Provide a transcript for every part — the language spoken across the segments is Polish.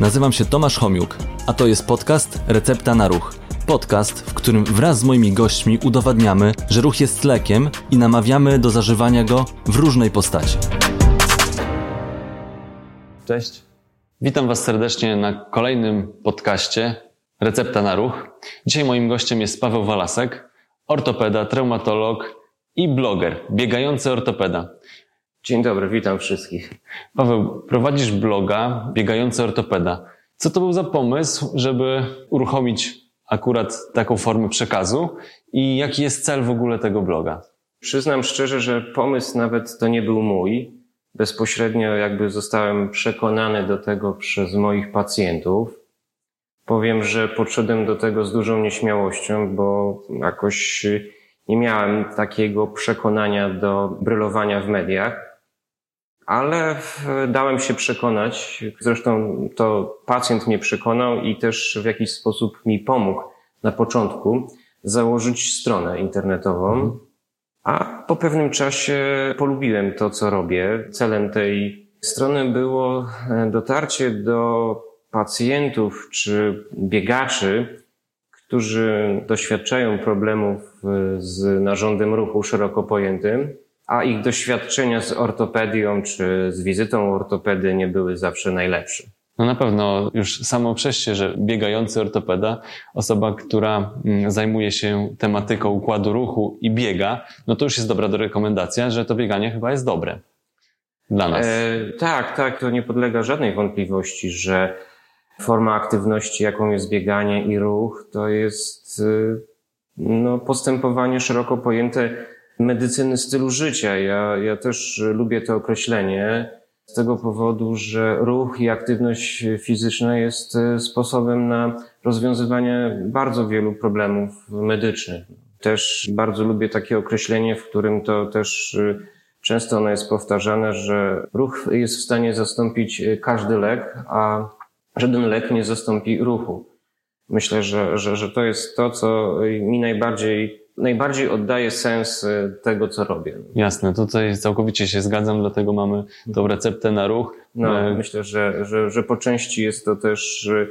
Nazywam się Tomasz Homiuk, a to jest podcast Recepta na Ruch. Podcast, w którym wraz z moimi gośćmi udowadniamy, że ruch jest lekiem i namawiamy do zażywania go w różnej postaci. Cześć. Witam Was serdecznie na kolejnym podcaście Recepta na Ruch. Dzisiaj moim gościem jest Paweł Walasek, ortopeda, traumatolog i bloger, biegający ortopeda. Dzień dobry, witam wszystkich. Paweł, prowadzisz bloga Biegający Ortopeda. Co to był za pomysł, żeby uruchomić akurat taką formę przekazu i jaki jest cel w ogóle tego bloga? Przyznam szczerze, że pomysł nawet to nie był mój. Bezpośrednio jakby zostałem przekonany do tego przez moich pacjentów. Powiem, że podszedłem do tego z dużą nieśmiałością, bo jakoś nie miałem takiego przekonania do brylowania w mediach ale dałem się przekonać. Zresztą to pacjent mnie przekonał i też w jakiś sposób mi pomógł na początku założyć stronę internetową. A po pewnym czasie polubiłem to, co robię. Celem tej strony było e, dotarcie do pacjentów czy biegaczy, którzy doświadczają problemów e, z narządem ruchu szeroko pojętym a ich doświadczenia z ortopedią czy z wizytą ortopedy nie były zawsze najlepsze. No na pewno już samo przejście, że biegający ortopeda, osoba, która mm, zajmuje się tematyką układu ruchu i biega, no to już jest dobra do rekomendacja, że to bieganie chyba jest dobre dla nas. E, tak, tak, to nie podlega żadnej wątpliwości, że forma aktywności, jaką jest bieganie i ruch, to jest y, no, postępowanie szeroko pojęte medycyny stylu życia. Ja, ja też lubię to określenie z tego powodu, że ruch i aktywność fizyczna jest e, sposobem na rozwiązywanie bardzo wielu problemów medycznych. Też bardzo lubię takie określenie, w którym to też e, często ono jest powtarzane, że ruch jest w stanie zastąpić e, każdy lek, a żaden lek nie zastąpi ruchu. Myślę, że, że, że to jest to, co mi najbardziej najbardziej oddaje sens y, tego, co robię. Jasne, tutaj całkowicie się zgadzam, dlatego mamy tą receptę na ruch. No, e, myślę, że, że, że po części jest to też y,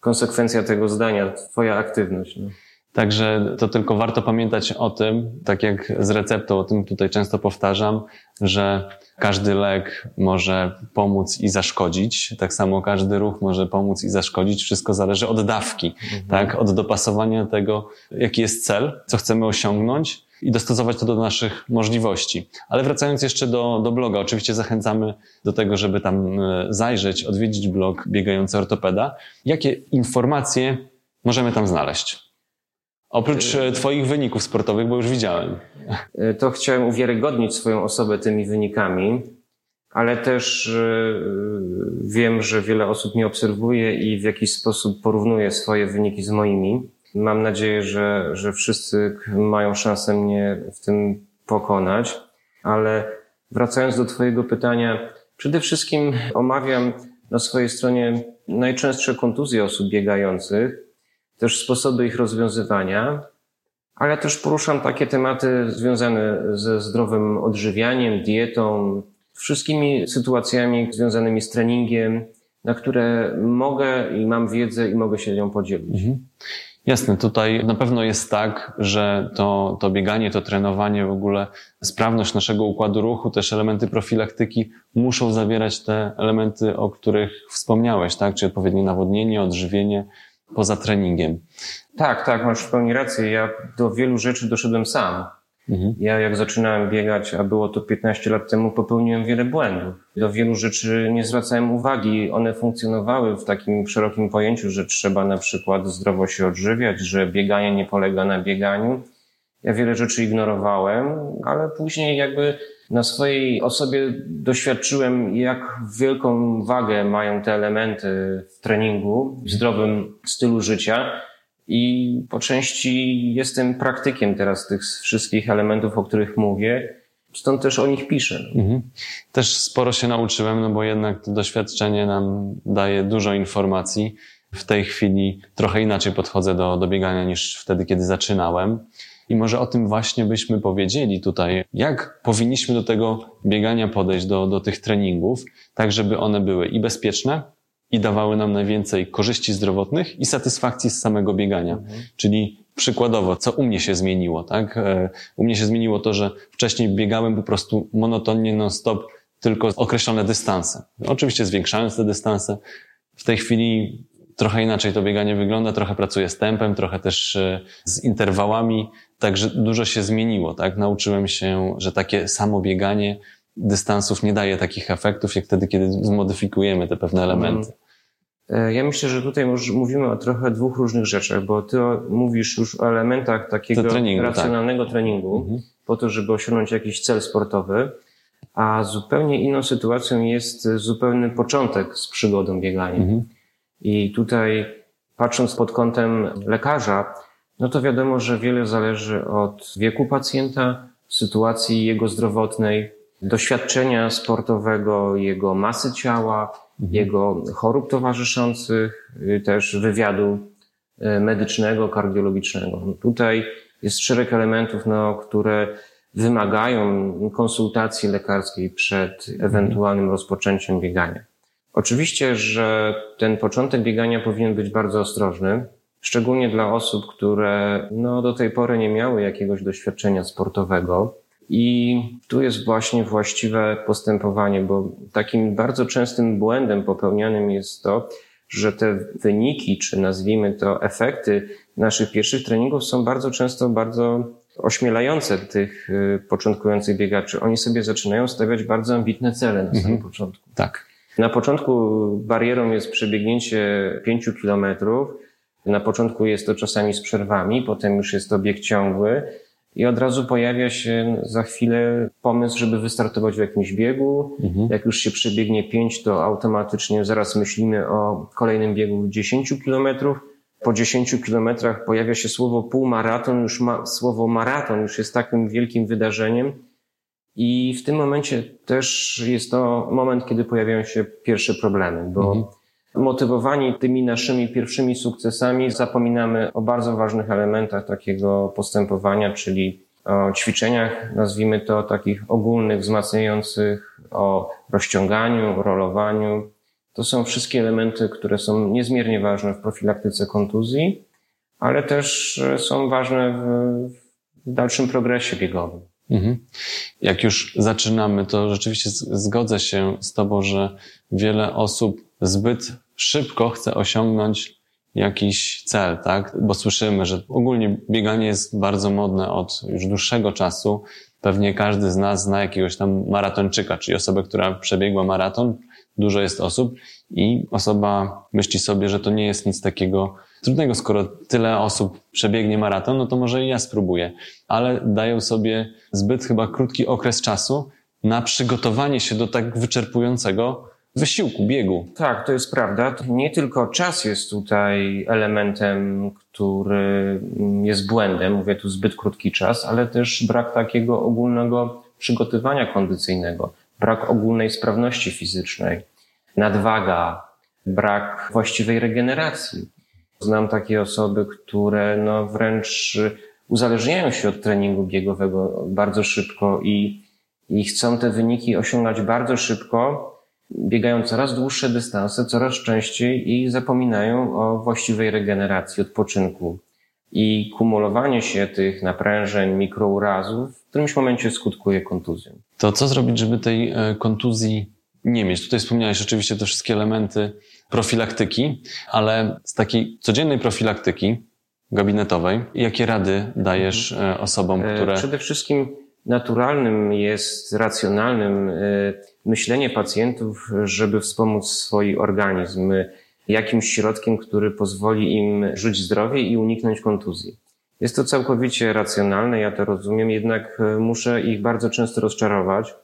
konsekwencja tego zdania, twoja aktywność. No. Także to tylko warto pamiętać o tym, tak jak z receptą, o tym tutaj często powtarzam, że każdy lek może pomóc i zaszkodzić. Tak samo każdy ruch może pomóc i zaszkodzić. Wszystko zależy od dawki, mhm. tak? Od dopasowania tego, jaki jest cel, co chcemy osiągnąć i dostosować to do naszych możliwości. Ale wracając jeszcze do, do bloga, oczywiście zachęcamy do tego, żeby tam e, zajrzeć, odwiedzić blog Biegający Ortopeda. Jakie informacje możemy tam znaleźć? Oprócz e, Twoich wyników sportowych, bo już widziałem. E, to chciałem uwiarygodnić swoją osobę tymi wynikami, ale też e, wiem, że wiele osób mnie obserwuje i w jakiś sposób porównuje swoje wyniki z moimi. Mam nadzieję, że, że wszyscy mają szansę mnie w tym pokonać, ale wracając do Twojego pytania, przede wszystkim omawiam na swojej stronie najczęstsze kontuzje osób biegających też sposoby ich rozwiązywania, ale też poruszam takie tematy związane ze zdrowym odżywianiem, dietą, wszystkimi sytuacjami związanymi z treningiem, na które mogę i mam wiedzę i mogę się nią podzielić. Mhm. Jasne, tutaj na pewno jest tak, że to, to bieganie, to trenowanie, w ogóle sprawność naszego układu ruchu, też elementy profilaktyki muszą zawierać te elementy, o których wspomniałeś, tak? Czyli odpowiednie nawodnienie, odżywienie, poza treningiem. Tak, tak, masz w pełni rację. Ja do wielu rzeczy doszedłem sam. Mhm. Ja jak zaczynałem biegać, a było to 15 lat temu, popełniłem wiele błędów. Do wielu rzeczy nie zwracałem uwagi. One funkcjonowały w takim szerokim pojęciu, że trzeba na przykład zdrowo się odżywiać, że bieganie nie polega na bieganiu. Ja wiele rzeczy ignorowałem, ale później jakby na swojej osobie doświadczyłem, jak wielką wagę mają te elementy w treningu, w zdrowym stylu życia. I po części jestem praktykiem teraz tych wszystkich elementów, o których mówię. Stąd też o nich piszę. Mhm. Też sporo się nauczyłem, no bo jednak to doświadczenie nam daje dużo informacji. W tej chwili trochę inaczej podchodzę do, do biegania niż wtedy, kiedy zaczynałem. I może o tym właśnie byśmy powiedzieli tutaj, jak powinniśmy do tego biegania podejść, do, do tych treningów, tak żeby one były i bezpieczne, i dawały nam najwięcej korzyści zdrowotnych i satysfakcji z samego biegania. Mhm. Czyli przykładowo, co u mnie się zmieniło, tak? E, u mnie się zmieniło to, że wcześniej biegałem po prostu monotonnie non-stop tylko określone dystanse. Oczywiście zwiększając te dystanse. W tej chwili trochę inaczej to bieganie wygląda, trochę pracuję z tempem, trochę też e, z interwałami, także dużo się zmieniło, tak? Nauczyłem się, że takie samo bieganie dystansów nie daje takich efektów, jak wtedy, kiedy zmodyfikujemy te pewne elementy. E, ja myślę, że tutaj mówimy o trochę dwóch różnych rzeczach, bo ty mówisz już o elementach takiego treningu, tak. racjonalnego tak. treningu, mhm. po to, żeby osiągnąć jakiś cel sportowy, a zupełnie inną sytuacją jest zupełny początek z przygodą biegania. Mhm. I tutaj, patrząc pod kątem lekarza, no to wiadomo, że wiele zależy od wieku pacjenta, sytuacji jego zdrowotnej, doświadczenia sportowego, jego masy ciała, mhm. jego chorób towarzyszących, y, też wywiadu y, medycznego, kardiologicznego. No tutaj jest szereg elementów, no, które wymagają konsultacji lekarskiej przed ewentualnym rozpoczęciem biegania. Oczywiście, że ten początek biegania powinien być bardzo ostrożny, szczególnie dla osób, które no, do tej pory nie miały jakiegoś doświadczenia sportowego. I tu jest właśnie właściwe postępowanie, bo takim bardzo częstym błędem popełnianym jest to, że te wyniki, czy nazwijmy to efekty naszych pierwszych treningów są bardzo często bardzo ośmielające tych y, początkujących biegaczy. Oni sobie zaczynają stawiać bardzo ambitne cele na samym mhm. początku. Tak. Na początku barierą jest przebiegnięcie pięciu kilometrów. Na początku jest to czasami z przerwami, potem już jest to bieg ciągły i od razu pojawia się za chwilę pomysł, żeby wystartować w jakimś biegu. Mhm. Jak już się przebiegnie pięć, to automatycznie zaraz myślimy o kolejnym biegu 10 kilometrów. Po 10 kilometrach pojawia się słowo półmaraton, już ma, słowo maraton już jest takim wielkim wydarzeniem. I w tym momencie też jest to moment, kiedy pojawiają się pierwsze problemy, bo mhm. Motywowani tymi naszymi pierwszymi sukcesami zapominamy o bardzo ważnych elementach takiego postępowania, czyli o ćwiczeniach, nazwijmy to takich ogólnych, wzmacniających, o rozciąganiu, rolowaniu. To są wszystkie elementy, które są niezmiernie ważne w profilaktyce kontuzji, ale też są ważne w, w dalszym progresie biegowym. Mhm. Jak już zaczynamy, to rzeczywiście zgodzę się z Tobą, że wiele osób zbyt szybko chce osiągnąć jakiś cel, tak? Bo słyszymy, że ogólnie bieganie jest bardzo modne od już dłuższego czasu. Pewnie każdy z nas zna jakiegoś tam maratończyka, czyli osobę, która przebiegła maraton. Dużo jest osób i osoba myśli sobie, że to nie jest nic takiego trudnego, skoro tyle osób przebiegnie maraton, no to może i ja spróbuję. Ale dają sobie zbyt chyba krótki okres czasu na przygotowanie się do tak wyczerpującego wysiłku, biegu. Tak, to jest prawda. Nie tylko czas jest tutaj elementem, który jest błędem, mówię tu zbyt krótki czas, ale też brak takiego ogólnego przygotowania kondycyjnego, brak ogólnej sprawności fizycznej, nadwaga, brak właściwej regeneracji. Znam takie osoby, które no wręcz uzależniają się od treningu biegowego bardzo szybko i, i chcą te wyniki osiągać bardzo szybko, biegają coraz dłuższe dystanse, coraz częściej i zapominają o właściwej regeneracji, odpoczynku. I kumulowanie się tych naprężeń, mikrourazów w którymś momencie skutkuje kontuzją. To co zrobić, żeby tej e, kontuzji nie mieć? Tutaj wspomniałeś oczywiście te wszystkie elementy profilaktyki, ale z takiej codziennej profilaktyki gabinetowej, jakie rady dajesz e, osobom, e, które... Przede wszystkim naturalnym jest, racjonalnym e, myślenie pacjentów, żeby wspomóc swój organizm jakimś środkiem, który pozwoli im żyć zdrowie i uniknąć kontuzji. Jest to całkowicie racjonalne, ja to rozumiem, jednak muszę ich bardzo często rozczarować,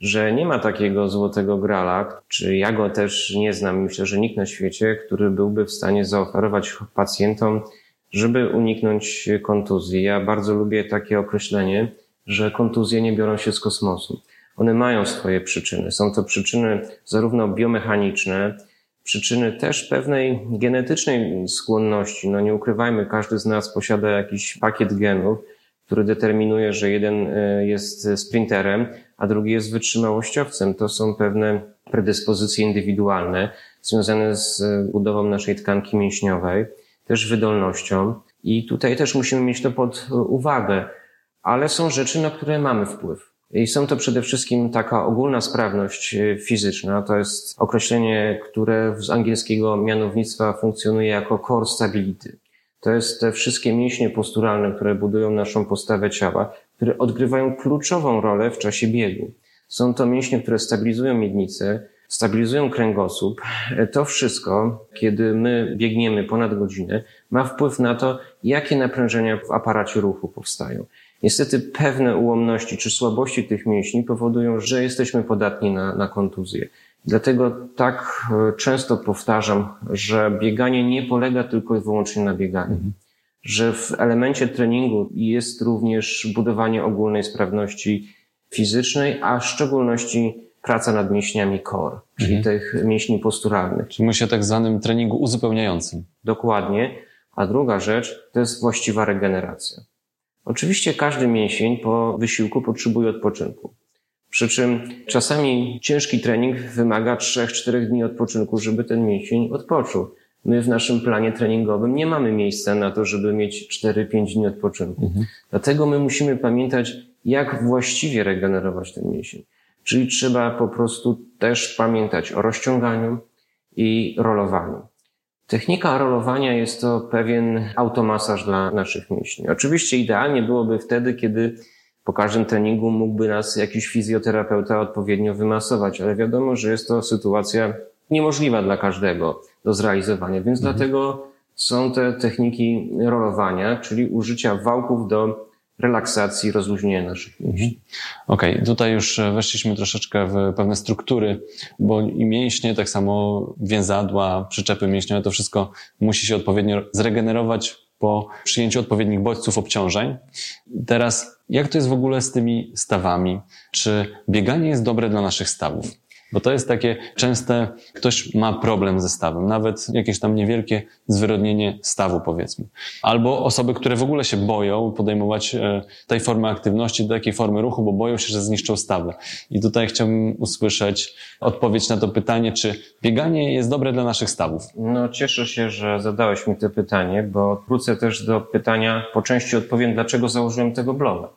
że nie ma takiego złotego grala, czy ja go też nie znam, myślę, że nikt na świecie, który byłby w stanie zaoferować pacjentom, żeby uniknąć kontuzji. Ja bardzo lubię takie określenie, że kontuzje nie biorą się z kosmosu. One mają swoje przyczyny. Są to przyczyny zarówno biomechaniczne, przyczyny też pewnej genetycznej skłonności. No nie ukrywajmy, każdy z nas posiada jakiś pakiet genów, który determinuje, że jeden e, jest sprinterem, a drugi jest wytrzymałościowcem. To są pewne predyspozycje indywidualne. związane z budową naszej tkanki mięśniowej, też wydolnością. I tutaj też musimy mieć to pod uwagę, ale są rzeczy, na które mamy wpływ. I są to przede wszystkim taka ogólna sprawność e, fizyczna. To jest określenie, które z angielskiego mianownictwa funkcjonuje jako core stability. To jest te wszystkie mięśnie posturalne, które budują naszą postawę ciała, które odgrywają kluczową rolę w czasie biegu. Są to mięśnie, które stabilizują miednicę, stabilizują kręgosłup. E, to wszystko, kiedy my biegniemy ponad godzinę, ma wpływ na to, jakie naprężenia w aparacie ruchu powstają. Niestety pewne ułomności czy słabości tych mięśni powodują, że jesteśmy podatni na, na kontuzję. Dlatego tak e, często powtarzam, że bieganie nie polega tylko i wyłącznie na bieganiu. Mhm. Że w elemencie treningu jest również budowanie ogólnej sprawności fizycznej, a w szczególności praca nad mięśniami core, czyli mhm. tych mięśni posturalnych. Czyli myślę o tak zwanym treningu uzupełniającym. Dokładnie. A druga rzecz to jest właściwa regeneracja. Oczywiście każdy mięsień po wysiłku potrzebuje odpoczynku. Przy czym czasami ciężki trening wymaga 3-4 dni odpoczynku, żeby ten mięsień odpoczął. My w naszym planie treningowym nie mamy miejsca na to, żeby mieć 4-5 dni odpoczynku. Mhm. Dlatego my musimy pamiętać, jak właściwie regenerować ten mięsień. Czyli trzeba po prostu też pamiętać o rozciąganiu i rolowaniu. Technika rolowania jest to pewien automasaż dla naszych mięśni. Oczywiście idealnie byłoby wtedy, kiedy po każdym treningu mógłby nas jakiś fizjoterapeuta odpowiednio wymasować, ale wiadomo, że jest to sytuacja niemożliwa dla każdego do zrealizowania, więc mhm. dlatego są te techniki rolowania, czyli użycia wałków do relaksacji, rozluźnienia naszych mięśni. Okej, okay, tutaj już weszliśmy troszeczkę w pewne struktury, bo i mięśnie, tak samo więzadła, przyczepy mięśniowe, to wszystko musi się odpowiednio zregenerować po przyjęciu odpowiednich bodźców, obciążeń. Teraz, jak to jest w ogóle z tymi stawami? Czy bieganie jest dobre dla naszych stawów? Bo to jest takie częste, ktoś ma problem ze stawem, nawet jakieś tam niewielkie zwyrodnienie stawu, powiedzmy. Albo osoby, które w ogóle się boją podejmować e, tej formy aktywności, takiej formy ruchu, bo boją się, że zniszczą stawę. I tutaj chciałbym usłyszeć odpowiedź na to pytanie, czy bieganie jest dobre dla naszych stawów? No, cieszę się, że zadałeś mi to pytanie, bo wrócę też do pytania, po części odpowiem, dlaczego założyłem tego bloga.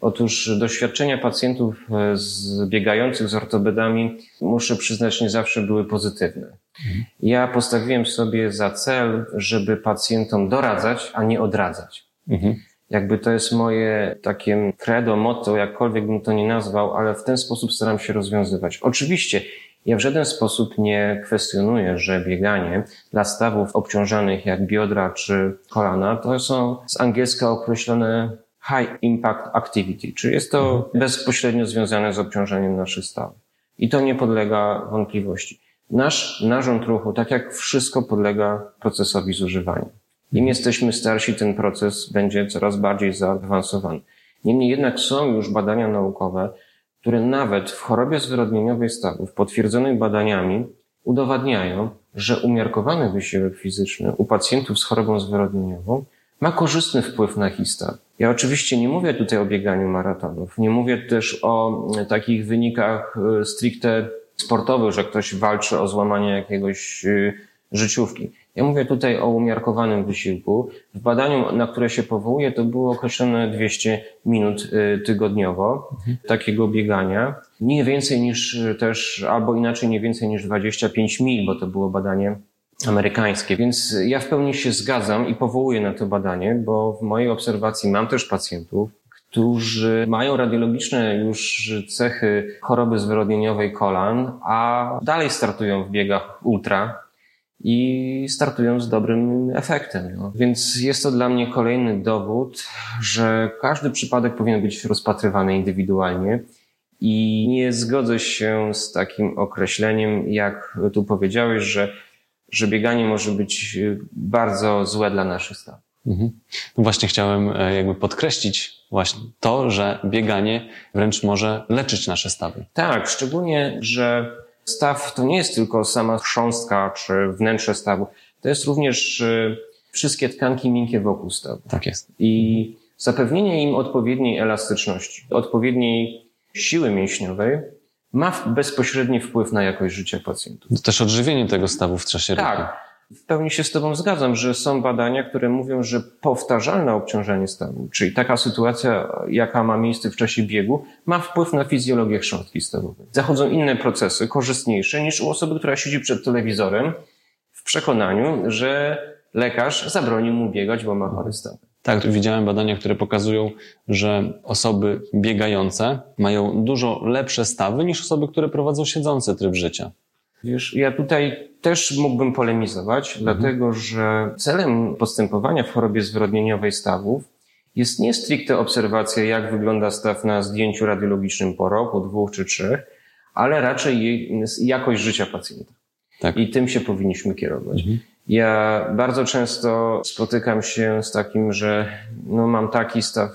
Otóż doświadczenia pacjentów e, z biegających z ortopedami, muszę przyznać, nie zawsze były pozytywne. Mhm. Ja postawiłem sobie za cel, żeby pacjentom doradzać, a nie odradzać. Mhm. Jakby to jest moje takie credo, motto, jakkolwiek bym to nie nazwał, ale w ten sposób staram się rozwiązywać. Oczywiście ja w żaden sposób nie kwestionuję, że bieganie dla stawów obciążanych jak biodra czy kolana to są z angielska określone high impact activity, czyli jest to mhm. bezpośrednio związane z obciążeniem naszych stawów. I to nie podlega wątpliwości. Nasz narząd ruchu, tak jak wszystko, podlega procesowi zużywania. Im mhm. jesteśmy starsi, ten proces będzie coraz bardziej zaawansowany. Niemniej jednak są już badania naukowe, które nawet w chorobie zwyrodnieniowej stawów, potwierdzonych badaniami, udowadniają, że umiarkowany wysiłek fizyczny u pacjentów z chorobą zwyrodnieniową ma korzystny wpływ na historyę. Ja oczywiście nie mówię tutaj o bieganiu maratonów, nie mówię też o e, takich wynikach e, stricte sportowych, że ktoś walczy o złamanie jakiegoś e, życiówki. Ja mówię tutaj o umiarkowanym wysiłku. W badaniu, na które się powołuję, to było określone 200 minut tygodniowo mhm. takiego biegania. Nie więcej niż też, albo inaczej nie więcej niż 25 mil, bo to było badanie amerykańskie. Więc ja w pełni się zgadzam i powołuję na to badanie, bo w mojej obserwacji mam też pacjentów, którzy mają radiologiczne już cechy choroby zwyrodnieniowej kolan, a dalej startują w biegach ultra i startują z dobrym efektem. No. Więc jest to dla mnie kolejny dowód, że każdy przypadek powinien być rozpatrywany indywidualnie. I nie zgodzę się z takim określeniem, jak tu powiedziałeś, że że bieganie może być y, bardzo złe dla naszych stawów. Mhm. No właśnie chciałem e, jakby podkreślić właśnie to, że bieganie wręcz może leczyć nasze stawy. Tak, szczególnie, że staw to nie jest tylko sama chrząstka czy wnętrze stawu, to jest również y, wszystkie tkanki miękkie wokół stawu. Tak jest. I zapewnienie im odpowiedniej elastyczności, odpowiedniej siły mięśniowej ma bezpośredni wpływ na jakość życia pacjentów. To też odżywienie tego stawu w czasie. Tak. W pełni się z Tobą zgadzam, że są badania, które mówią, że powtarzalne obciążenie stawu, czyli taka sytuacja, jaka ma miejsce w czasie biegu, ma wpływ na fizjologię chrząstki stawowej. Zachodzą inne procesy, korzystniejsze niż u osoby, która siedzi przed telewizorem w przekonaniu, że lekarz zabroni mu biegać, bo ma chory staw. Tak, widziałem badania, które pokazują, że osoby biegające mają dużo lepsze stawy niż osoby, które prowadzą siedzący tryb życia. Wiesz, ja tutaj też mógłbym polemizować, mhm. dlatego że celem postępowania w chorobie zwyrodnieniowej stawów jest nie stricte obserwacja, jak wygląda staw na zdjęciu radiologicznym po roku, dwóch czy trzech, ale raczej jakość życia pacjenta. Tak. I tym się powinniśmy kierować. Mhm. Ja bardzo często spotykam się z takim, że no mam taki staw,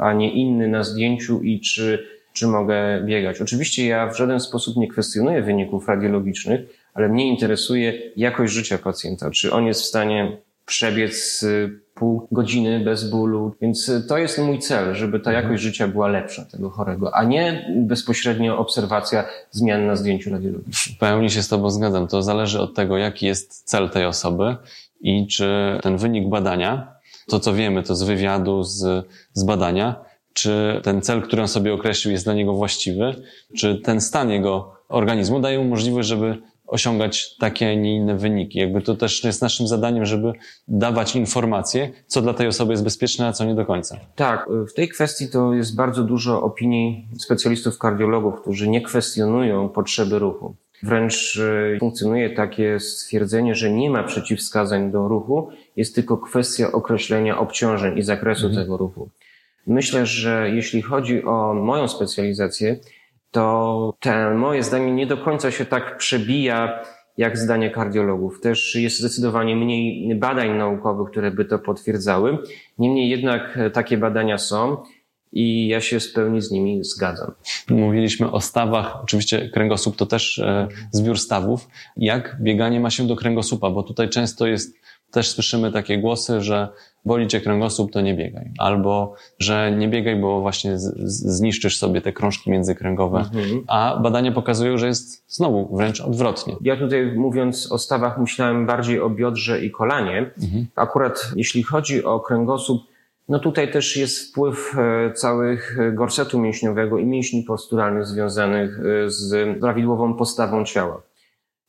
a nie inny na zdjęciu i czy, czy mogę biegać. Oczywiście ja w żaden sposób nie kwestionuję wyników radiologicznych, ale mnie interesuje jakość życia pacjenta. Czy on jest w stanie przebiec pół godziny bez bólu. Więc to jest mój cel, żeby ta mhm. jakość życia była lepsza tego chorego, a nie bezpośrednio obserwacja zmian na zdjęciu radiologicznym. W pełni się z Tobą zgadzam. To zależy od tego, jaki jest cel tej osoby i czy ten wynik badania, to co wiemy, to z wywiadu, z, z badania, czy ten cel, który on sobie określił, jest dla niego właściwy, czy ten stan jego organizmu daje mu możliwość, żeby osiągać takie, a nie inne wyniki. Jakby to też jest naszym zadaniem, żeby dawać informacje, co dla tej osoby jest bezpieczne, a co nie do końca. Tak, w tej kwestii to jest bardzo dużo opinii specjalistów kardiologów, którzy nie kwestionują potrzeby ruchu. Wręcz e, funkcjonuje takie stwierdzenie, że nie ma przeciwwskazań do ruchu, jest tylko kwestia określenia obciążeń i zakresu mhm. tego ruchu. Myślę, że jeśli chodzi o moją specjalizację, to te moje zdanie nie do końca się tak przebija jak zdanie kardiologów. Też jest zdecydowanie mniej badań naukowych, które by to potwierdzały. Niemniej jednak takie badania są i ja się w pełni z nimi zgadzam. Mówiliśmy o stawach, oczywiście kręgosłup to też e, zbiór stawów. Jak bieganie ma się do kręgosłupa? Bo tutaj często jest, też słyszymy takie głosy, że boli cię kręgosłup, to nie biegaj. Albo, że nie biegaj, bo właśnie zniszczysz sobie te krążki międzykręgowe. Mhm. A badania pokazują, że jest znowu wręcz odwrotnie. Ja tutaj mówiąc o stawach myślałem bardziej o biodrze i kolanie. Mhm. Akurat jeśli chodzi o kręgosłup, no tutaj też jest wpływ e, całych gorsetu mięśniowego i mięśni posturalnych związanych e, z prawidłową postawą ciała.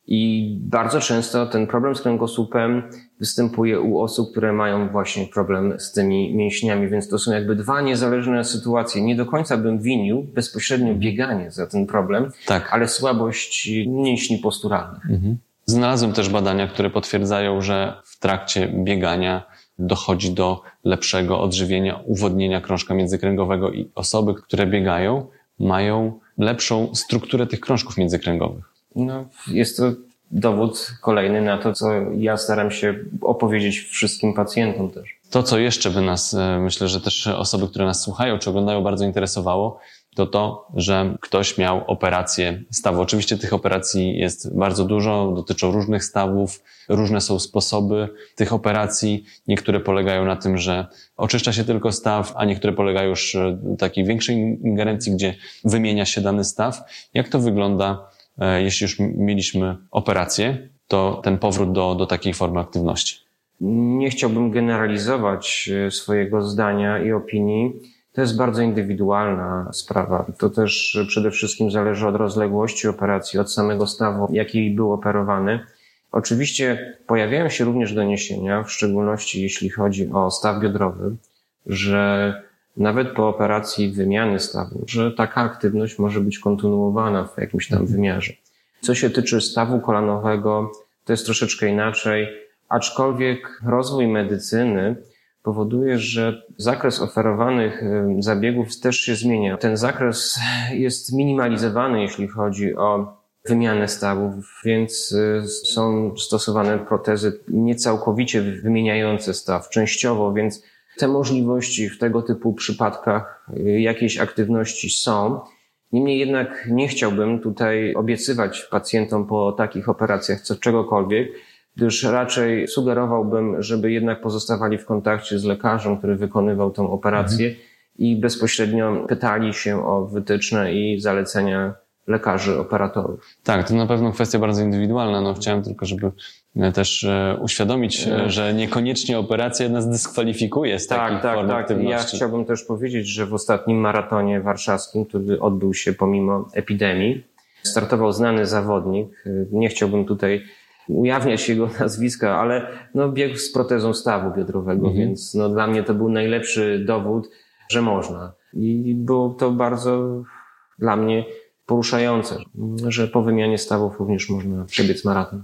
I bardzo często ten problem z kręgosłupem występuje u osób, które mają właśnie problem z tymi mięśniami, więc to są jakby dwa niezależne sytuacje. Nie do końca bym winił bezpośrednio bieganie za ten problem, tak. ale słabość mięśni posturalnych. Mhm. Znalazłem też badania, które potwierdzają, że w trakcie biegania dochodzi do lepszego odżywienia, uwodnienia krążka międzykręgowego i osoby, które biegają, mają lepszą strukturę tych krążków międzykręgowych. No, jest to dowód kolejny na to, co ja staram się opowiedzieć wszystkim pacjentom też. To, co jeszcze by nas, e, myślę, że też osoby, które nas słuchają czy oglądają, bardzo interesowało, to to, że ktoś miał operację stawu. Oczywiście tych operacji jest bardzo dużo, dotyczą różnych stawów, różne są sposoby tych operacji. Niektóre polegają na tym, że oczyszcza się tylko staw, a niektóre polegają już w takiej większej ingerencji, gdzie wymienia się dany staw. Jak to wygląda E, jeśli już mieliśmy operację, to ten powrót do, do takiej formy aktywności. Nie chciałbym generalizować e, swojego zdania i opinii. To jest bardzo indywidualna sprawa. To też przede wszystkim zależy od rozległości operacji, od samego stawu, jaki był operowany. Oczywiście pojawiają się również doniesienia, w szczególności jeśli chodzi o staw biodrowy, że nawet po operacji wymiany stawu, że taka aktywność może być kontynuowana w jakimś tam mhm. wymiarze. Co się tyczy stawu kolanowego, to jest troszeczkę inaczej, aczkolwiek rozwój medycyny powoduje, że zakres oferowanych zabiegów też się zmienia. Ten zakres jest minimalizowany, jeśli chodzi o wymianę stawów, więc y, są stosowane protezy niecałkowicie wymieniające staw, częściowo, więc te możliwości w tego typu przypadkach y, jakiejś aktywności są. Niemniej jednak nie chciałbym tutaj obiecywać pacjentom po takich operacjach co czegokolwiek, gdyż raczej sugerowałbym, żeby jednak pozostawali w kontakcie z lekarzem, który wykonywał tę operację mhm. i bezpośrednio pytali się o wytyczne i zalecenia lekarzy, operatorów. Tak, to na pewno kwestia bardzo indywidualna. No, chciałem tylko, żeby też e, uświadomić, e, że niekoniecznie operacja nas dyskwalifikuje z tak, takich tak, form tak. aktywności. Ja chciałbym też powiedzieć, że w ostatnim maratonie warszawskim, który odbył się pomimo epidemii, startował znany zawodnik. Nie chciałbym tutaj ujawniać jego nazwiska, ale no, biegł z protezą stawu biodrowego, mhm. więc no, dla mnie to był najlepszy dowód, że można. I było to bardzo dla mnie poruszające, że po wymianie stawów również można przebiec maraton.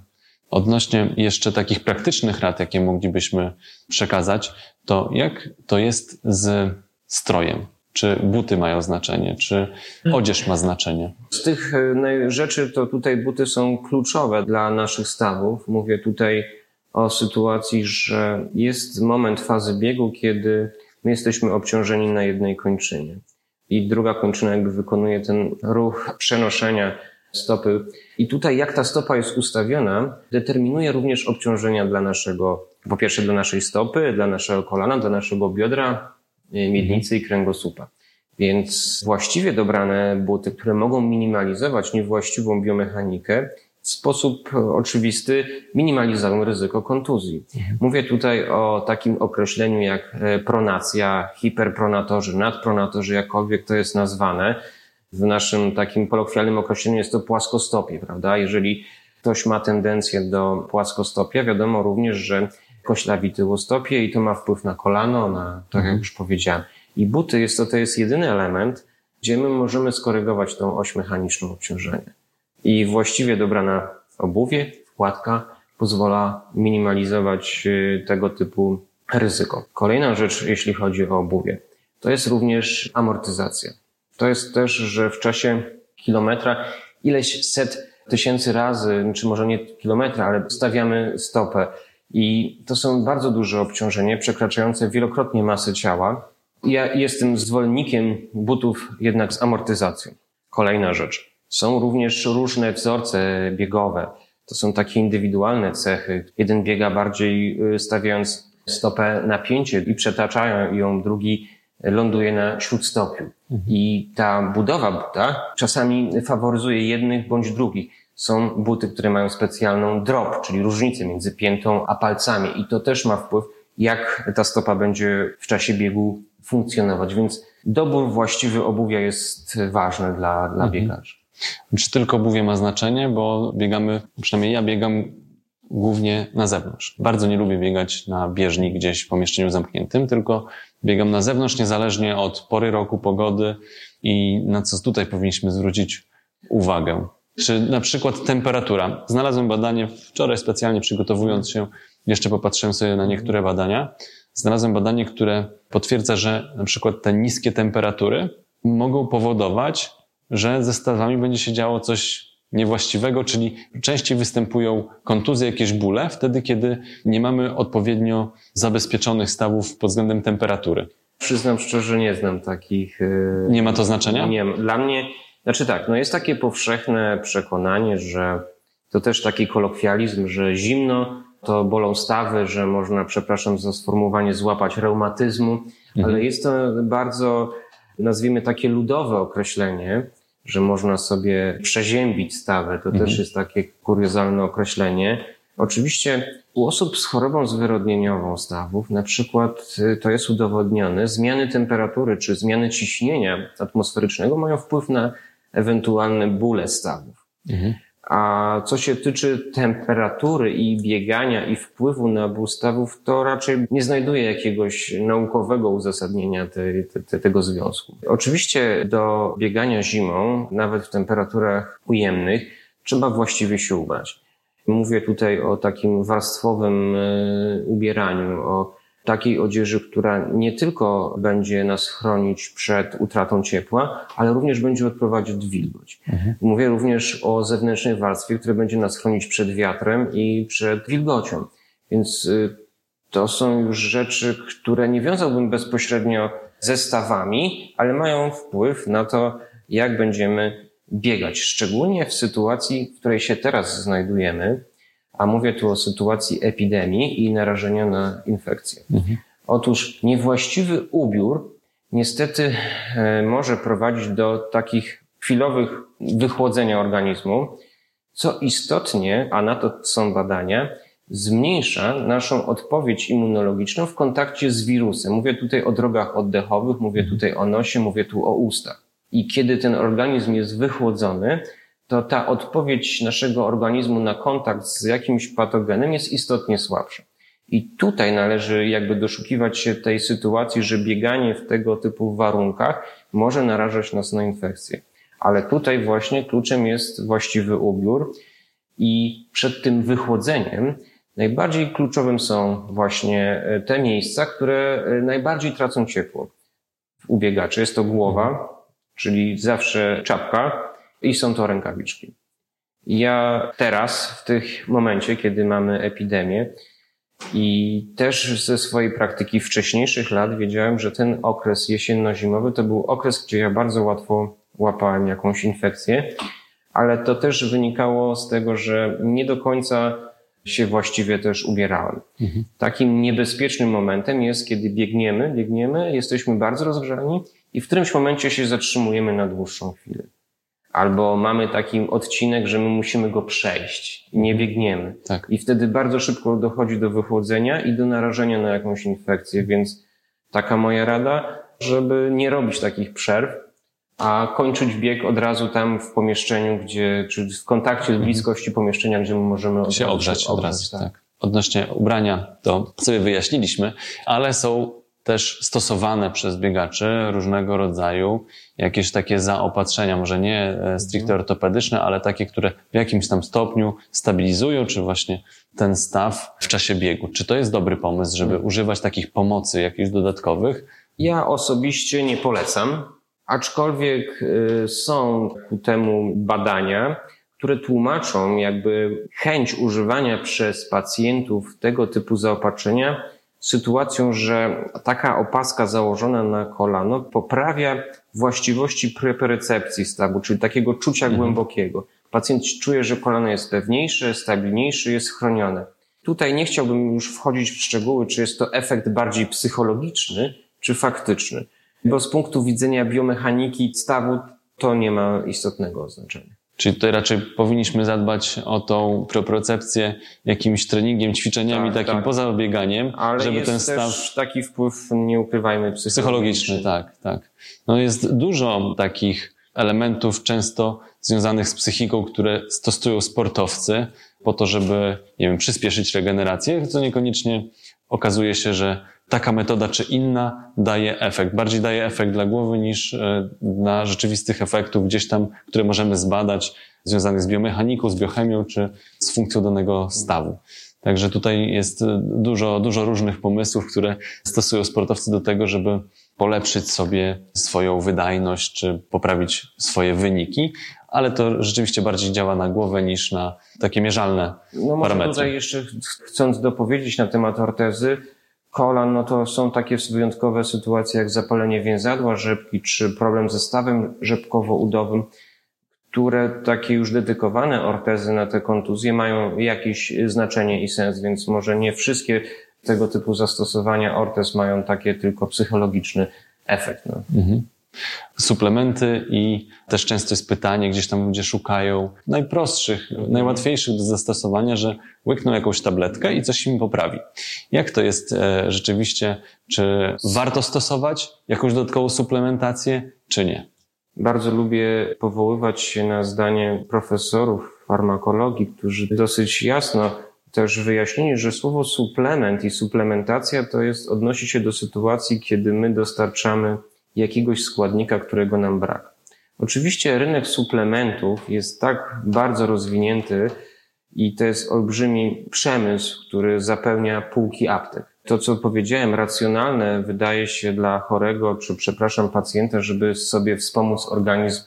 Odnośnie jeszcze takich praktycznych rad, jakie moglibyśmy przekazać, to jak to jest z strojem? Czy buty mają znaczenie? Czy odzież ma znaczenie? Z tych e, rzeczy to tutaj buty są kluczowe dla naszych stawów. Mówię tutaj o sytuacji, że jest moment fazy biegu, kiedy my jesteśmy obciążeni na jednej kończynie i druga kończyna jakby wykonuje ten ruch przenoszenia stopy. I tutaj jak ta stopa jest ustawiona, determinuje również obciążenia dla naszego, po pierwsze dla naszej stopy, dla naszego kolana, dla naszego biodra, e, miednicy i kręgosłupa. Więc właściwie dobrane buty, które mogą minimalizować niewłaściwą biomechanikę, w sposób oczywisty minimalizują ryzyko kontuzji. Mhm. Mówię tutaj o takim określeniu jak e, pronacja, hiperpronatorzy, nadpronatorzy, jakkolwiek to jest nazwane. W naszym takim kolokwialnym określeniu jest to płaskostopie, prawda? Jeżeli ktoś ma tendencję do płaskostopia, wiadomo również, że koślawi tyłostopie i to ma wpływ na kolano, na, tak jak mhm. już powiedziałem. I buty jest to, to jest jedyny element, gdzie my możemy skorygować tą oś mechaniczną obciążenia. I właściwie dobrana obuwie, wkładka pozwala minimalizować y, tego typu ryzyko. Kolejna rzecz, jeśli chodzi o obuwie, to jest również amortyzacja. To jest też, że w czasie kilometra ileś set tysięcy razy, czy może nie kilometra, ale stawiamy stopę. I to są bardzo duże obciążenie, przekraczające wielokrotnie masę ciała. Ja jestem zwolennikiem butów jednak z amortyzacją. Kolejna rzecz. Są również różne wzorce biegowe. To są takie indywidualne cechy. Jeden biega bardziej y, stawiając stopę na pięcie i przetaczają ją, drugi ląduje na śródstopiu. Mhm. I ta budowa buta czasami faworyzuje jednych bądź drugich. Są buty, które mają specjalną drop, czyli różnicę między piętą a palcami i to też ma wpływ, jak ta stopa będzie w czasie biegu funkcjonować. Więc dobór właściwy obuwia jest ważny dla, dla mhm. biegaczy. Czy tylko obuwie ma znaczenie, bo biegamy, przynajmniej ja biegam głównie na zewnątrz. Bardzo nie lubię biegać na bieżni gdzieś w pomieszczeniu zamkniętym, tylko biegam na zewnątrz niezależnie od pory roku, pogody i na co tutaj powinniśmy zwrócić uwagę. Czy na przykład temperatura. Znalazłem badanie wczoraj specjalnie przygotowując się, jeszcze popatrzyłem sobie na niektóre badania. Znalazłem badanie, które potwierdza, że na przykład te niskie temperatury mogą powodować że ze stawami będzie się działo coś niewłaściwego, czyli częściej występują kontuzje, jakieś bóle, wtedy kiedy nie mamy odpowiednio zabezpieczonych stawów pod względem temperatury. Przyznam szczerze, nie znam takich. E, nie ma to znaczenia? Nie, dla mnie, znaczy tak, no jest takie powszechne przekonanie, że to też taki kolokwializm, że zimno to bolą stawy, że można, przepraszam za sformułowanie, złapać reumatyzmu, mhm. ale jest to bardzo, nazwijmy takie ludowe określenie, że można sobie przeziębić stawę. To mhm. też jest takie kuriozalne określenie. Oczywiście u osób z chorobą zwyrodnieniową stawów, na przykład y, to jest udowodnione, zmiany temperatury czy zmiany ciśnienia atmosferycznego mają wpływ na ewentualne bóle stawów. Mhm. A co się tyczy temperatury i biegania i wpływu na ból stawów, to raczej nie znajduje jakiegoś naukowego uzasadnienia te, te, tego związku. Oczywiście do biegania zimą, nawet w temperaturach ujemnych, trzeba właściwie się ubrać. Mówię tutaj o takim warstwowym e, ubieraniu, o takiej odzieży, która nie tylko będzie nas chronić przed utratą ciepła, ale również będzie odprowadzić wilgoć. Mhm. Mówię również o zewnętrznej warstwie, która będzie nas chronić przed wiatrem i przed wilgocią. Więc y, to są już rzeczy, które nie wiązałbym bezpośrednio ze stawami, ale mają wpływ na to, jak będziemy biegać. Szczególnie w sytuacji, w której się teraz znajdujemy, a mówię tu o sytuacji epidemii i narażenia na infekcję. Mhm. Otóż niewłaściwy ubiór niestety e, może prowadzić do takich chwilowych wychłodzenia organizmu, co istotnie, a na to są badania, zmniejsza naszą odpowiedź immunologiczną w kontakcie z wirusem. Mówię tutaj o drogach oddechowych, mówię tutaj o nosie, mówię tu o ustach. I kiedy ten organizm jest wychłodzony, to ta odpowiedź naszego organizmu na kontakt z jakimś patogenem jest istotnie słabsza. I tutaj należy jakby doszukiwać się tej sytuacji, że bieganie w tego typu warunkach może narażać nas na infekcję. Ale tutaj właśnie kluczem jest właściwy ubiór i przed tym wychłodzeniem najbardziej kluczowym są właśnie e, te miejsca, które e, najbardziej tracą ciepło u biegaczy. Jest to głowa, czyli zawsze czapka i są to rękawiczki. Ja teraz, w tym momencie, kiedy mamy epidemię, i też ze swojej praktyki wcześniejszych lat wiedziałem, że ten okres jesienno-zimowy to był okres, gdzie ja bardzo łatwo łapałem jakąś infekcję, ale to też wynikało z tego, że nie do końca się właściwie też ubierałem. Mhm. Takim niebezpiecznym momentem jest, kiedy biegniemy, biegniemy, jesteśmy bardzo rozgrzani i w którymś momencie się zatrzymujemy na dłuższą chwilę. Albo mamy taki odcinek, że my musimy go przejść i nie biegniemy. Tak. I wtedy bardzo szybko dochodzi do wychłodzenia i do narażenia na jakąś infekcję, więc taka moja rada, żeby nie robić takich przerw, a kończyć bieg od razu tam w pomieszczeniu, gdzie, czy w kontakcie, w bliskości pomieszczenia, gdzie możemy się ogrzać od razu. Tak. tak. Odnośnie ubrania to sobie wyjaśniliśmy, ale są też stosowane przez biegaczy różnego rodzaju jakieś takie zaopatrzenia, może nie e, stricte mhm. ortopedyczne, ale takie, które w jakimś tam stopniu stabilizują, czy właśnie ten staw w czasie biegu. Czy to jest dobry pomysł, żeby mhm. używać takich pomocy jakichś dodatkowych? Ja osobiście nie polecam, aczkolwiek e, są ku temu badania, które tłumaczą jakby chęć używania przez pacjentów tego typu zaopatrzenia sytuacją, że taka opaska założona na kolano poprawia właściwości preperycepcji stawu, czyli takiego czucia mhm. głębokiego. Pacjent czuje, że kolano jest pewniejsze, stabilniejsze, jest chronione. Tutaj nie chciałbym już wchodzić w szczegóły, czy jest to efekt bardziej psychologiczny, czy faktyczny, bo z punktu widzenia biomechaniki stawu to nie ma istotnego znaczenia. Czyli tutaj raczej powinniśmy zadbać o tą propriocepcję jakimś treningiem, ćwiczeniami tak, takim tak. poza bieganiem, Ale żeby ten staw... też taki wpływ, nie ukrywajmy, psychologiczny. Psychologiczny, tak, tak. No jest dużo takich elementów często związanych z psychiką, które stosują sportowcy po to, żeby, nie wiem, przyspieszyć regenerację, co niekoniecznie okazuje się, że taka metoda czy inna daje efekt. Bardziej daje efekt dla głowy niż e, na rzeczywistych efektów gdzieś tam, które możemy zbadać, związanych z biomechaniką, z biochemią czy z funkcją danego stawu. Także tutaj jest dużo, dużo różnych pomysłów, które stosują sportowcy do tego, żeby polepszyć sobie swoją wydajność czy poprawić swoje wyniki, ale to rzeczywiście bardziej działa na głowę niż na takie mierzalne no, parametry. No tutaj jeszcze chcąc dopowiedzieć na temat ortezy, kolan, no to są takie wyjątkowe sytuacje jak zapalenie więzadła rzepki czy problem ze stawem rzepkowo-udowym, które takie już dedykowane ortezy na te kontuzje mają jakieś znaczenie i sens, więc może nie wszystkie tego typu zastosowania ortez mają takie tylko psychologiczny efekt. No. Mhm suplementy i też często jest pytanie, gdzieś tam ludzie szukają najprostszych, najłatwiejszych do zastosowania, że łykną jakąś tabletkę i coś im poprawi. Jak to jest e, rzeczywiście? Czy warto stosować jakąś dodatkową suplementację, czy nie? Bardzo lubię powoływać się na zdanie profesorów farmakologii, którzy dosyć jasno też wyjaśnili, że słowo suplement i suplementacja to jest odnosi się do sytuacji, kiedy my dostarczamy jakiegoś składnika, którego nam brak. Oczywiście rynek suplementów jest tak bardzo rozwinięty i to jest olbrzymi przemysł, który zapełnia półki aptek. To, co powiedziałem, racjonalne wydaje się dla chorego, czy przepraszam, pacjenta, żeby sobie wspomóc organizm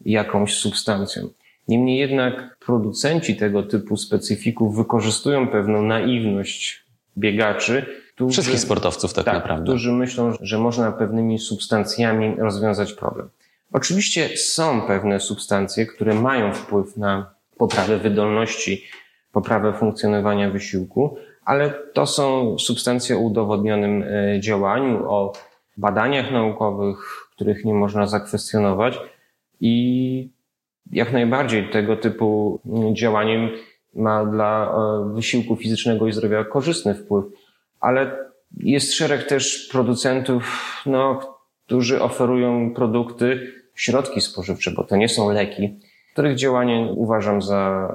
jakąś substancją. Niemniej jednak producenci tego typu specyfików wykorzystują pewną naiwność biegaczy, którzy, Wszystkich sportowców tak, tak naprawdę. Którzy myślą, że można pewnymi substancjami rozwiązać problem. Oczywiście są pewne substancje, które mają wpływ na poprawę wydolności, poprawę funkcjonowania wysiłku, ale to są substancje o udowodnionym e, działaniu, o badaniach naukowych, których nie można zakwestionować. i jak najbardziej tego typu działaniem ma dla e, wysiłku fizycznego i zdrowia korzystny wpływ, ale jest szereg też producentów, no, którzy oferują produkty, środki spożywcze, bo to nie są leki, których działanie uważam za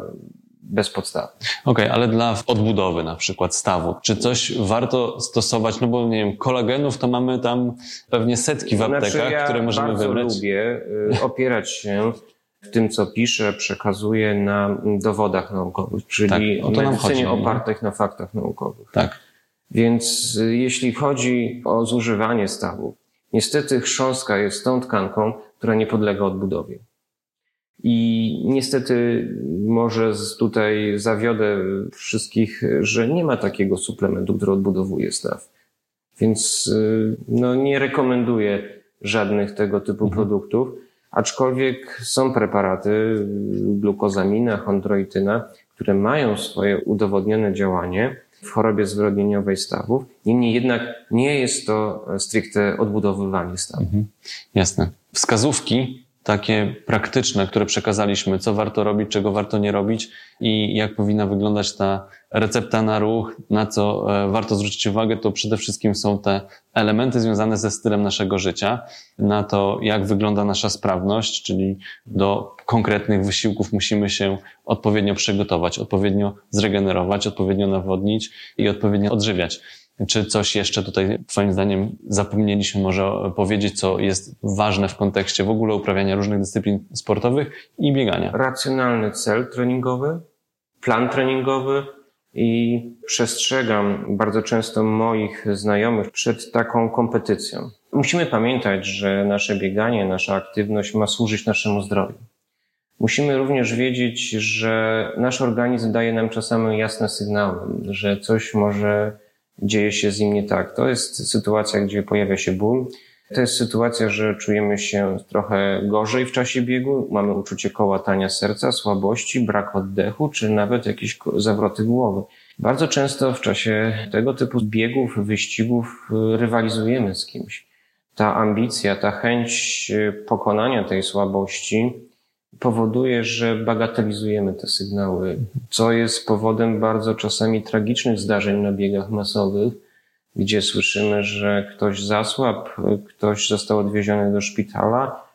bezpodstawne. Okej, okay, ale dla odbudowy na przykład stawu, czy coś warto stosować, no bo nie wiem, kolagenów to mamy tam pewnie setki w aptekach, znaczy, ja które możemy wybrać. lubię y, opierać się w tym, co piszę, przekazuję na dowodach naukowych, czyli tak, o medycynie chodzi, opartych na faktach naukowych. Tak. Więc y, jeśli chodzi o zużywanie stawu, niestety chrząstka jest tą tkanką, która nie podlega odbudowie. I niestety może tutaj zawiodę wszystkich, że nie ma takiego suplementu, który odbudowuje staw. Więc y, no, nie rekomenduję żadnych tego typu mhm. produktów, aczkolwiek są preparaty, glukozamina, chondroityna, które mają swoje udowodnione działanie w chorobie zwyrodnieniowej stawów. Niemniej jednak nie jest to stricte odbudowywanie stawów. Mhm. Jasne. Wskazówki takie praktyczne, które przekazaliśmy, co warto robić, czego warto nie robić i jak powinna wyglądać ta recepta na ruch, na co e, warto zwrócić uwagę, to przede wszystkim są te elementy związane ze stylem naszego życia, na to, jak wygląda nasza sprawność, czyli do konkretnych wysiłków musimy się odpowiednio przygotować, odpowiednio zregenerować, odpowiednio nawodnić i odpowiednio odżywiać. Czy coś jeszcze tutaj, Twoim zdaniem, zapomnieliśmy może powiedzieć, co jest ważne w kontekście w ogóle uprawiania różnych dyscyplin sportowych i biegania? Racjonalny cel treningowy, plan treningowy i przestrzegam bardzo często moich znajomych przed taką kompetycją. Musimy pamiętać, że nasze bieganie, nasza aktywność ma służyć naszemu zdrowiu. Musimy również wiedzieć, że nasz organizm daje nam czasami jasne sygnały, że coś może dzieje się z nim nie tak. To jest sytuacja, gdzie pojawia się ból. To jest sytuacja, że czujemy się trochę gorzej w czasie biegu, mamy uczucie kołatania serca, słabości, brak oddechu, czy nawet jakieś zawroty głowy. Bardzo często w czasie tego typu biegów, wyścigów y, rywalizujemy z kimś. Ta ambicja, ta chęć y, pokonania tej słabości powoduje, że bagatelizujemy te sygnały, co jest powodem bardzo czasami tragicznych zdarzeń na biegach masowych, gdzie słyszymy, że ktoś zasłabł, ktoś został odwieziony do szpitala.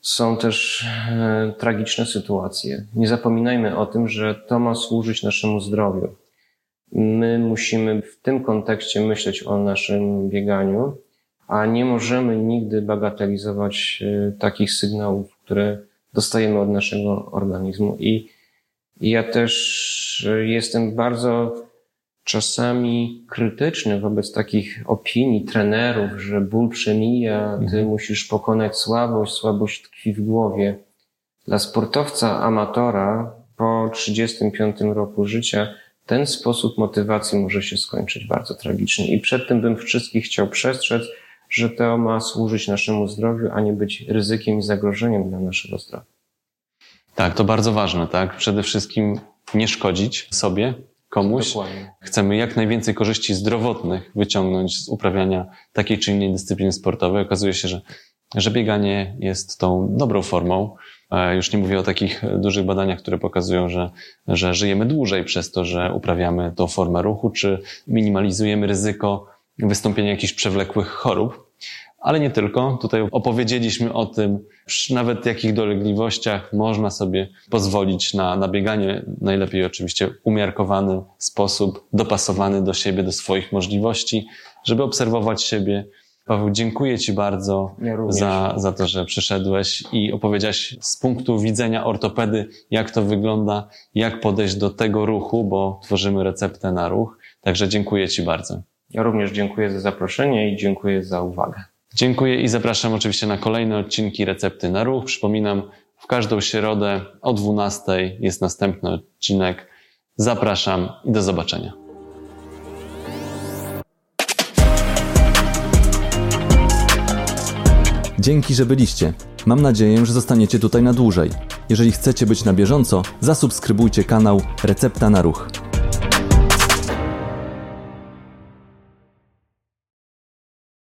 Są też e, tragiczne sytuacje. Nie zapominajmy o tym, że to ma służyć naszemu zdrowiu. My musimy w tym kontekście myśleć o naszym bieganiu, a nie możemy nigdy bagatelizować e, takich sygnałów, które dostajemy od naszego organizmu. I, ja też jestem bardzo czasami krytyczny wobec takich opinii trenerów, że ból przemija, ty mhm. musisz pokonać słabość, słabość tkwi w głowie. Dla sportowca amatora po 35 roku życia ten sposób motywacji może się skończyć bardzo tragicznie. I przed tym bym wszystkich chciał przestrzec, że to ma służyć naszemu zdrowiu, a nie być ryzykiem i zagrożeniem dla naszego zdrowia. Tak, to bardzo ważne, tak? Przede wszystkim nie szkodzić sobie, komuś. Dokładnie. Chcemy jak najwięcej korzyści zdrowotnych wyciągnąć z uprawiania takiej czy innej dyscypliny sportowej. Okazuje się, że, że bieganie jest tą dobrą formą. E, już nie mówię o takich dużych badaniach, które pokazują, że, że żyjemy dłużej przez to, że uprawiamy tą formę ruchu, czy minimalizujemy ryzyko wystąpienia jakichś przewlekłych chorób. Ale nie tylko. Tutaj opowiedzieliśmy o tym, przy nawet jakich dolegliwościach można sobie pozwolić na, na bieganie. Najlepiej oczywiście umiarkowany sposób, dopasowany do siebie, do swoich możliwości, żeby obserwować siebie. Paweł, dziękuję Ci bardzo ja za, za to, że przyszedłeś i opowiedziałeś z punktu widzenia ortopedy, jak to wygląda, jak podejść do tego ruchu, bo tworzymy receptę na ruch. Także dziękuję Ci bardzo. Ja również dziękuję za zaproszenie i dziękuję za uwagę. Dziękuję i zapraszam oczywiście na kolejne odcinki Recepty na Ruch. Przypominam, w każdą środę o 12 jest następny odcinek. Zapraszam i do zobaczenia. Dzięki, że byliście. Mam nadzieję, że zostaniecie tutaj na dłużej. Jeżeli chcecie być na bieżąco, zasubskrybujcie kanał Recepta na Ruch.